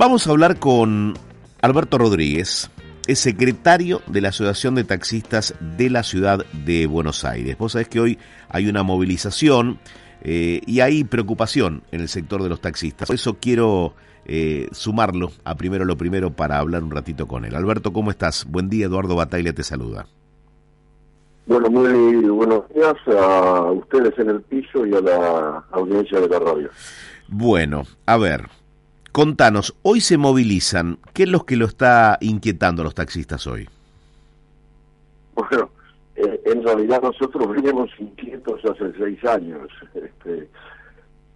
Vamos a hablar con Alberto Rodríguez, es secretario de la Asociación de Taxistas de la Ciudad de Buenos Aires. Vos sabés que hoy hay una movilización eh, y hay preocupación en el sector de los taxistas. Por eso quiero eh, sumarlo a primero lo primero para hablar un ratito con él. Alberto, ¿cómo estás? Buen día, Eduardo Bataglia te saluda. Bueno, muy buenos días a ustedes en el piso y a la audiencia de la radio. Bueno, a ver, contanos, hoy se movilizan, ¿qué es lo que lo está inquietando a los taxistas hoy? Bueno, eh, en realidad nosotros venimos inquietos hace seis años, este,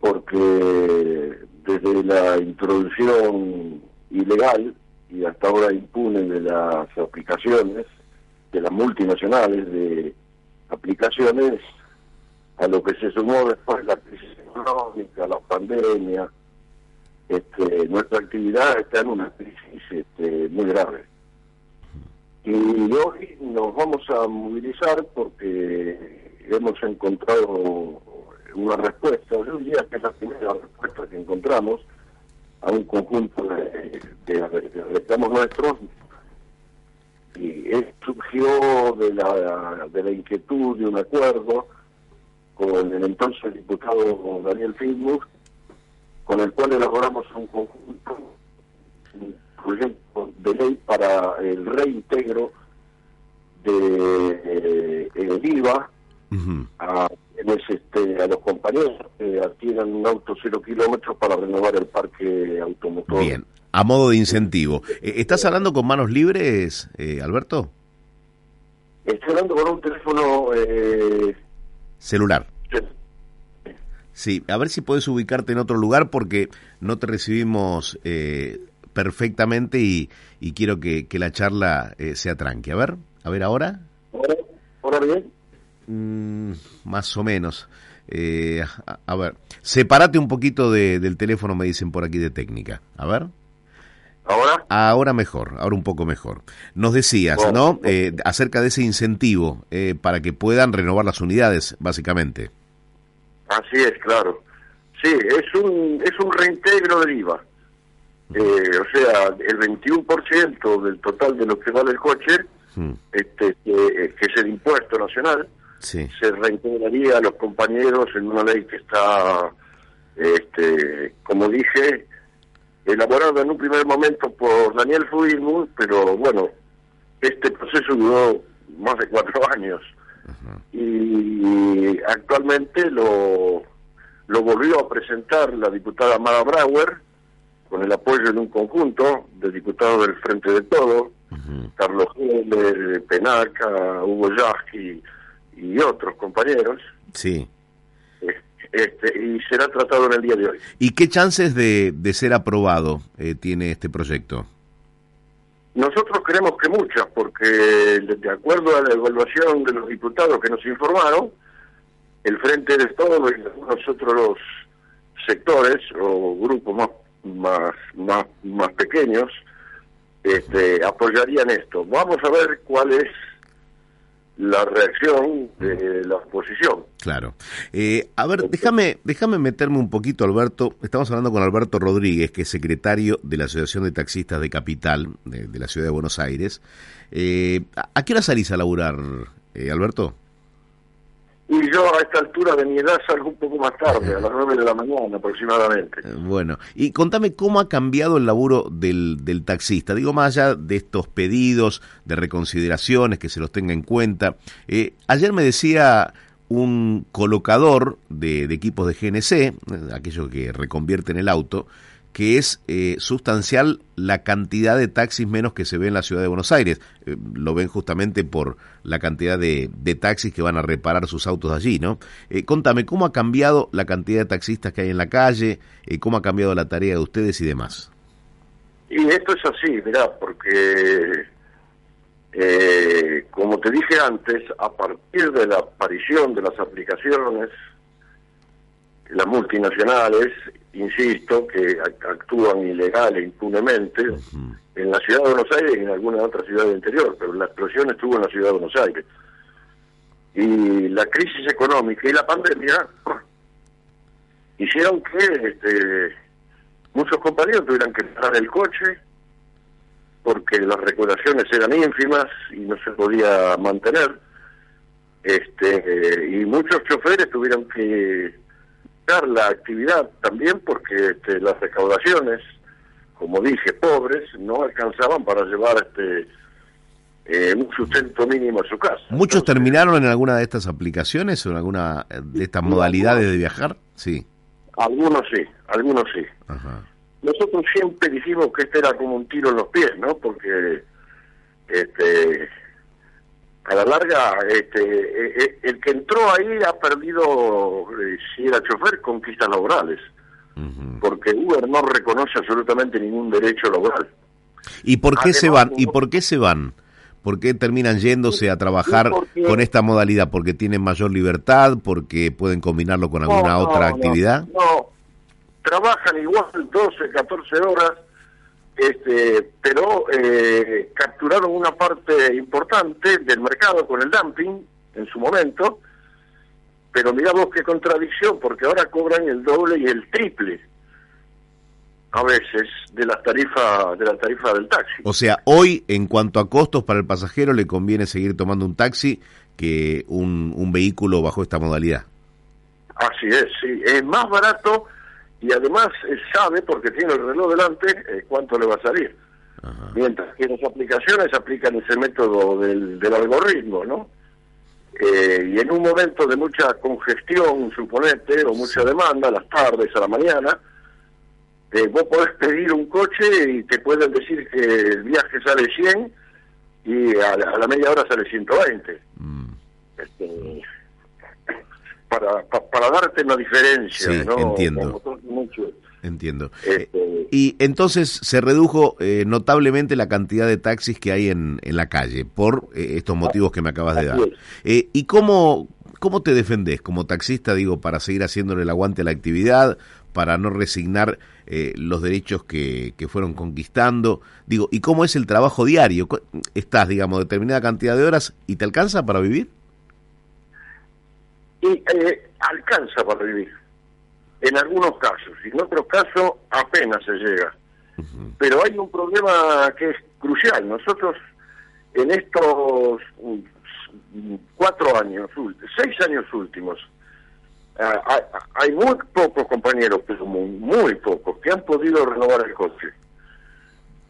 porque desde la introducción ilegal y hasta ahora impune de las aplicaciones, de las multinacionales de aplicaciones, a lo que se sumó después la crisis económica, la pandemia, este, nuestra actividad está en una crisis este, muy grave. Y hoy nos vamos a movilizar porque hemos encontrado una respuesta, yo diría que es la primera respuesta que encontramos a un conjunto de, de, reclamos nuestros y surgió de la, de la inquietud de un acuerdo con el entonces diputado Daniel Filmus, con el cual elaboramos un conjunto, un proyecto de ley para el reintegro de, el IVA a este, a los compañeros que adquieran un auto cero kilómetros para renovar el parque automotor. Bien, a modo de incentivo. Eh, ¿Estás hablando con manos libres, eh, Alberto? Estoy hablando con un teléfono... Eh... Celular. Sí, a ver si puedes ubicarte en otro lugar porque no te recibimos eh, perfectamente y, y, quiero que, que la charla eh, sea tranqui. A ver, a ver ahora. ¿Ahora, ¿Ahora bien? Mm, más o menos. Eh, a, ver, sepárate un poquito del teléfono, me dicen por aquí de técnica. A ver. ¿Ahora? Ahora mejor, ahora un poco mejor. Nos decías, ¿no? Eh, acerca de ese incentivo eh, para que puedan renovar las unidades, básicamente. Así es, claro. Sí, es un, es un reintegro del IVA. o sea, el 21% del total de lo que vale el coche, este, que es el impuesto nacional, se reintegraría a los compañeros en una ley que está, este, como dije, elaborada en un primer momento por Daniel Fuilmu, pero bueno, este proceso duró más de cuatro años y actualmente lo, lo volvió a presentar la diputada Mara Brauer con el apoyo en un conjunto de diputados del Frente de Todo, Carlos Heller, Penaca, Hugo Yasky, y otros compañeros. Sí. Este, y será tratado en el día de hoy. ¿Y qué chances de, de ser aprobado eh, tiene este proyecto? Nosotros creemos que muchas, porque de acuerdo a la evaluación de los diputados que nos informaron, el Frente de Todos y algunos otros sectores o grupos más más más, más pequeños este, apoyarían esto. Vamos a ver cuál es la reacción de la oposición. Claro. Eh, a ver, déjame, déjame meterme un poquito, Alberto. Estamos hablando con Alberto Rodríguez, que es secretario de la Asociación de Taxistas de Capital, de, la Ciudad de Buenos Aires. Eh, ¿A qué hora salís a laburar, eh, Alberto? Y yo a esta altura de mi edad salgo un poco más tarde, a las nueve de la mañana aproximadamente. Eh, bueno, y contame cómo ha cambiado el laburo del, del taxista. Digo, más allá de estos pedidos de reconsideraciones, que se los tenga en cuenta. Eh, ayer me decía un colocador de, de equipos de GNC, eh, aquello que reconvierten el auto, que es eh, sustancial la cantidad de taxis menos que se ve en la ciudad de Buenos Aires. Eh, lo ven justamente por la cantidad de, taxis que van a reparar sus autos allí, ¿no? Eh, contame, ¿cómo ha cambiado la cantidad de taxistas que hay en la calle? ¿Cómo ha cambiado la tarea de ustedes y demás? Y esto es así, mirá, porque como te dije antes, a partir de la aparición de las aplicaciones, las multinacionales insisto, que actúan ilegal e impunemente en la ciudad de Buenos Aires y en alguna otra ciudad del interior, pero la explosión estuvo en la ciudad de Buenos Aires. Y la crisis económica y la pandemia hicieron que este, muchos compañeros tuvieron que parar el coche porque las recuperaciones eran ínfimas y no se podía mantener. Este, y muchos choferes tuvieron que la actividad también porque este, las recaudaciones, como dije, pobres, no alcanzaban para llevar este eh, un sustento mínimo a su casa. ¿Muchos terminaron en alguna de estas aplicaciones o en alguna de estas modalidades de viajar? Sí. Algunos sí, algunos sí. Nosotros siempre dijimos que este era como un tiro en los pies, ¿no? Porque este a la larga este e, e, el que entró ahí ha perdido eh, si era chofer conquistas laborales. Porque Uber no reconoce absolutamente ningún derecho laboral. ¿Y por qué se van? ¿Y por qué se van? ¿Por qué terminan yéndose a trabajar con esta modalidad? ¿Porque tienen mayor libertad? ¿Porque pueden combinarlo con alguna otra actividad? No, trabajan igual 12, 14 horas, este, pero eh, capturaron una parte importante del mercado con el dumping en su momento, pero mira vos qué contradicción, porque ahora cobran el doble y el triple a veces de la tarifa de la tarifa del taxi. O sea, hoy en cuanto a costos para el pasajero le conviene seguir tomando un taxi que un, un vehículo bajo esta modalidad. Así es, sí, es más barato y además eh, sabe, porque tiene el reloj delante, eh, cuánto le va a salir. Mientras que las aplicaciones aplican ese método del, del algoritmo, ¿no? Eh, y en un momento de mucha congestión, suponete, o mucha demanda, a las tardes, a la mañana, vos podés pedir un coche y te pueden decir que el viaje sale 100 y a la, media hora sale 120. Mm. Este, para, para darte una diferencia. Sí, entiendo. Entiendo. Este, y entonces se redujo eh, notablemente la cantidad de taxis que hay en, en la calle por eh, estos motivos que me acabas de dar. Eh, ¿Y cómo, cómo te defendés como taxista, digo, para seguir haciéndole el aguante a la actividad, para no resignar los derechos que, que fueron conquistando? Digo, ¿y cómo es el trabajo diario? ¿Estás, digamos, determinada cantidad de horas y te alcanza para vivir? Y eh, alcanza para vivir. En algunos casos, y en otros casos apenas se llega. Pero hay un problema que es crucial. Nosotros en estos mm, cuatro años, seis años últimos, hay muy pocos compañeros, pero muy, muy pocos, que han podido renovar el coche.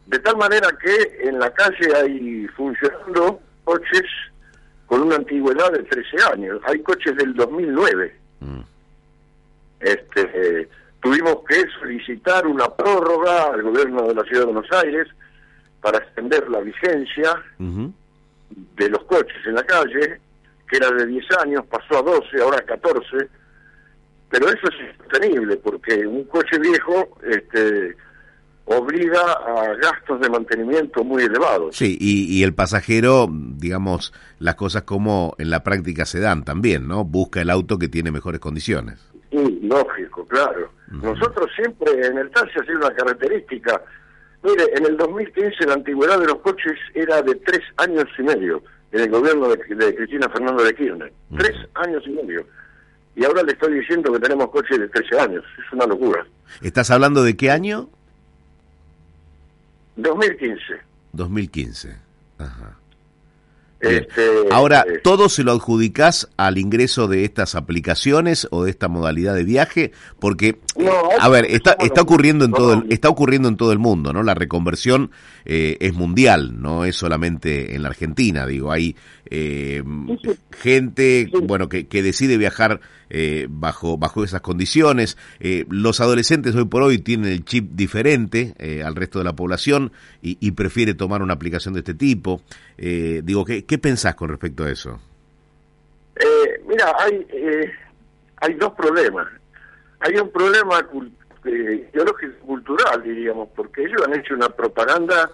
De tal manera que en la calle hay funcionando coches con una antigüedad de 13 años. Hay coches del 2009. Mm. Este, tuvimos que solicitar una prórroga al gobierno de la Ciudad de Buenos Aires para extender la vigencia de los coches en la calle, que era de 10 años, pasó a 12, ahora a 14, pero eso es insostenible porque un coche viejo este, obliga a gastos de mantenimiento muy elevados. Sí, y, el pasajero, digamos, las cosas como en la práctica se dan también, ¿no? Busca el auto que tiene mejores condiciones. Sí, lógico, claro. Nosotros siempre en el taxi ha sido una característica. Mire, en el 2015 la antigüedad de los coches era de tres años y medio, en el gobierno de, Cristina Fernando de Kirchner. Tres años y medio. Y ahora le estoy diciendo que tenemos coches de 13 años. Es una locura. ¿Estás hablando de qué año? 2015. 2015. Ajá. Este, Ahora, eh, ¿todo se lo adjudicás al ingreso de estas aplicaciones o de esta modalidad de viaje? Porque, a ver, está, está ocurriendo en todo el, está ocurriendo en todo el mundo, ¿no? La reconversión eh, es mundial, no es solamente en la Argentina, digo, hay eh, gente, bueno, que, que, decide viajar eh, bajo, bajo esas condiciones. Eh, los adolescentes hoy por hoy tienen el chip diferente eh, al resto de la población y, y, prefiere tomar una aplicación de este tipo. digo, ¿qué, ¿qué pensás con respecto a eso? mira, hay, hay dos problemas. Hay un problema ideológico cultural, diríamos, porque ellos han hecho una propaganda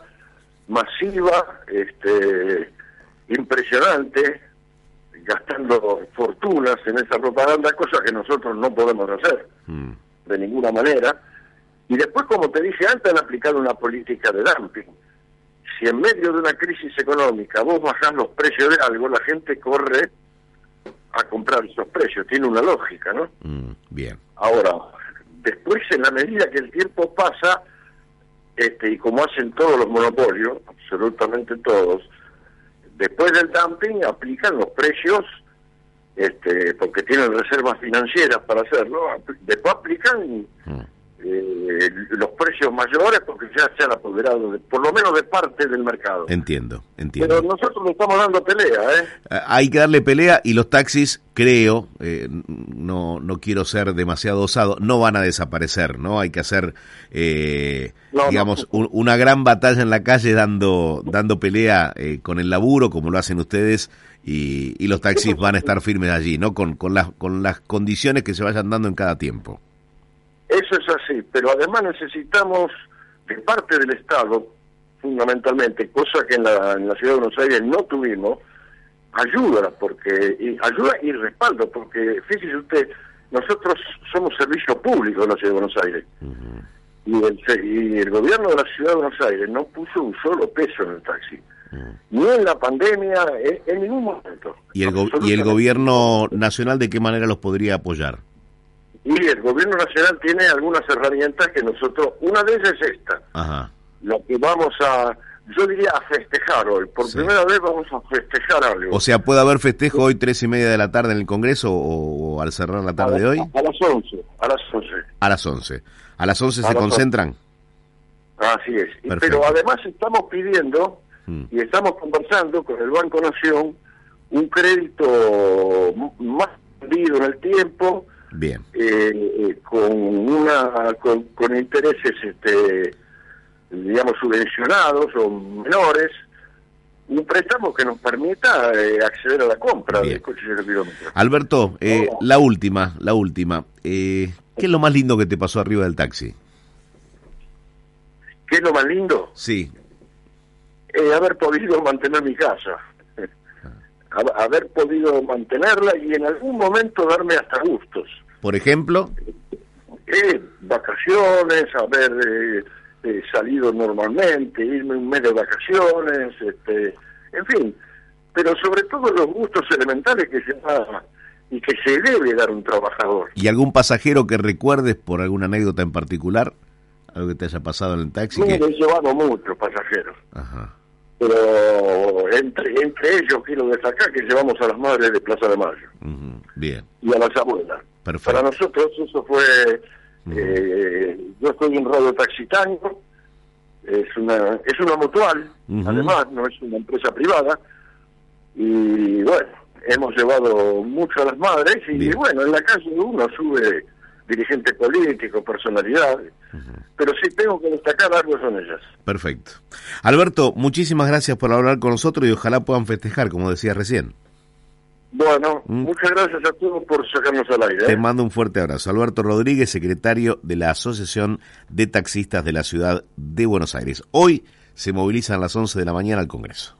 masiva, este impresionante, gastando fortunas en esa propaganda, cosa que nosotros no podemos hacer mm. de ninguna manera. Y después, como te dije antes, han aplicado una política de dumping. Si en medio de una crisis económica vos bajás los precios de algo, la gente corre a comprar esos precios. Tiene una lógica, ¿no? Mm, bien. Ahora, después, en la medida que el tiempo pasa, este, y como hacen todos los monopolios, absolutamente todos, después del dumping aplican los precios, este, porque tienen reservas financieras para hacerlo, después aplican mm eh, los precios mayores porque ya se han apoderado, de, por lo menos de parte del mercado. Entiendo, entiendo. Pero nosotros le estamos dando pelea, ¿eh? ¿eh? Hay que darle pelea y los taxis, creo, eh, no, no quiero ser demasiado osado, no van a desaparecer, ¿no? Hay que hacer, eh, digamos, una gran batalla en la calle dando, dando pelea con el laburo, como lo hacen ustedes, y, y los taxis van a estar firmes allí, ¿no? Con, con, las, con las condiciones que se vayan dando en cada tiempo. Eso es así, pero además necesitamos de parte del Estado, fundamentalmente, cosa que en la, en la Ciudad de Buenos Aires no tuvimos, ayuda, porque ayuda y respaldo, porque fíjese usted, nosotros somos servicio público en la Ciudad de Buenos Aires. y, el, y el gobierno de la Ciudad de Buenos Aires no puso un solo peso en el taxi. Ni en la pandemia, en, ningún momento. ¿Y el, ¿Y el gobierno nacional de qué manera los podría apoyar? Y el gobierno nacional tiene algunas herramientas que nosotros, una de ellas es esta, Ajá. lo que vamos a, yo diría a festejar hoy, por primera vez vamos a festejar algo. O sea, ¿puede haber festejo hoy tres y media de la tarde en el Congreso o, al cerrar la tarde de hoy? A, las once, a las once. A las once. ¿A las once se concentran? Así es. Pero además estamos pidiendo mm. y estamos conversando con el Banco Nación un crédito más tendido en el tiempo, Bien. Eh, eh, con una con, intereses este digamos subvencionados o menores un préstamo que nos permita eh, acceder a la compra de coches de kilómetros. Alberto, la última, la última. ¿Qué es lo más lindo que te pasó arriba del taxi? ¿Qué es lo más lindo? Sí. haber podido mantener mi casa haber podido mantenerla y en algún momento darme hasta gustos. Por ejemplo, eh, vacaciones, haber eh, eh, salido normalmente, irme un mes de vacaciones, este, en fin, pero sobre todo los gustos elementales que se da y que se debe dar un trabajador. ¿Y algún pasajero que recuerdes por alguna anécdota en particular? ¿Algo que te haya pasado en el taxi? No, he llevado muchos pasajeros. Ajá pero entre entre ellos quiero destacar que llevamos a las madres de Plaza de Mayo. Bien. Y a las abuelas. Para nosotros eso fue eh, yo estoy en Radio Taxitaño es una es una mutual además no es una empresa privada. Y bueno hemos llevado mucho a las madres y bueno en la calle uno sube dirigente político, personalidad, pero sí tengo que destacar algo son ellas. Perfecto. Alberto, muchísimas gracias por hablar con nosotros y ojalá puedan festejar, como decía recién. Bueno, mm. muchas gracias a todos por sacarnos al aire. Te ¿eh? mando un fuerte abrazo. Alberto Rodríguez, secretario de la Asociación de Taxistas de la Ciudad de Buenos Aires. Hoy se movilizan a las 11 de la mañana al Congreso.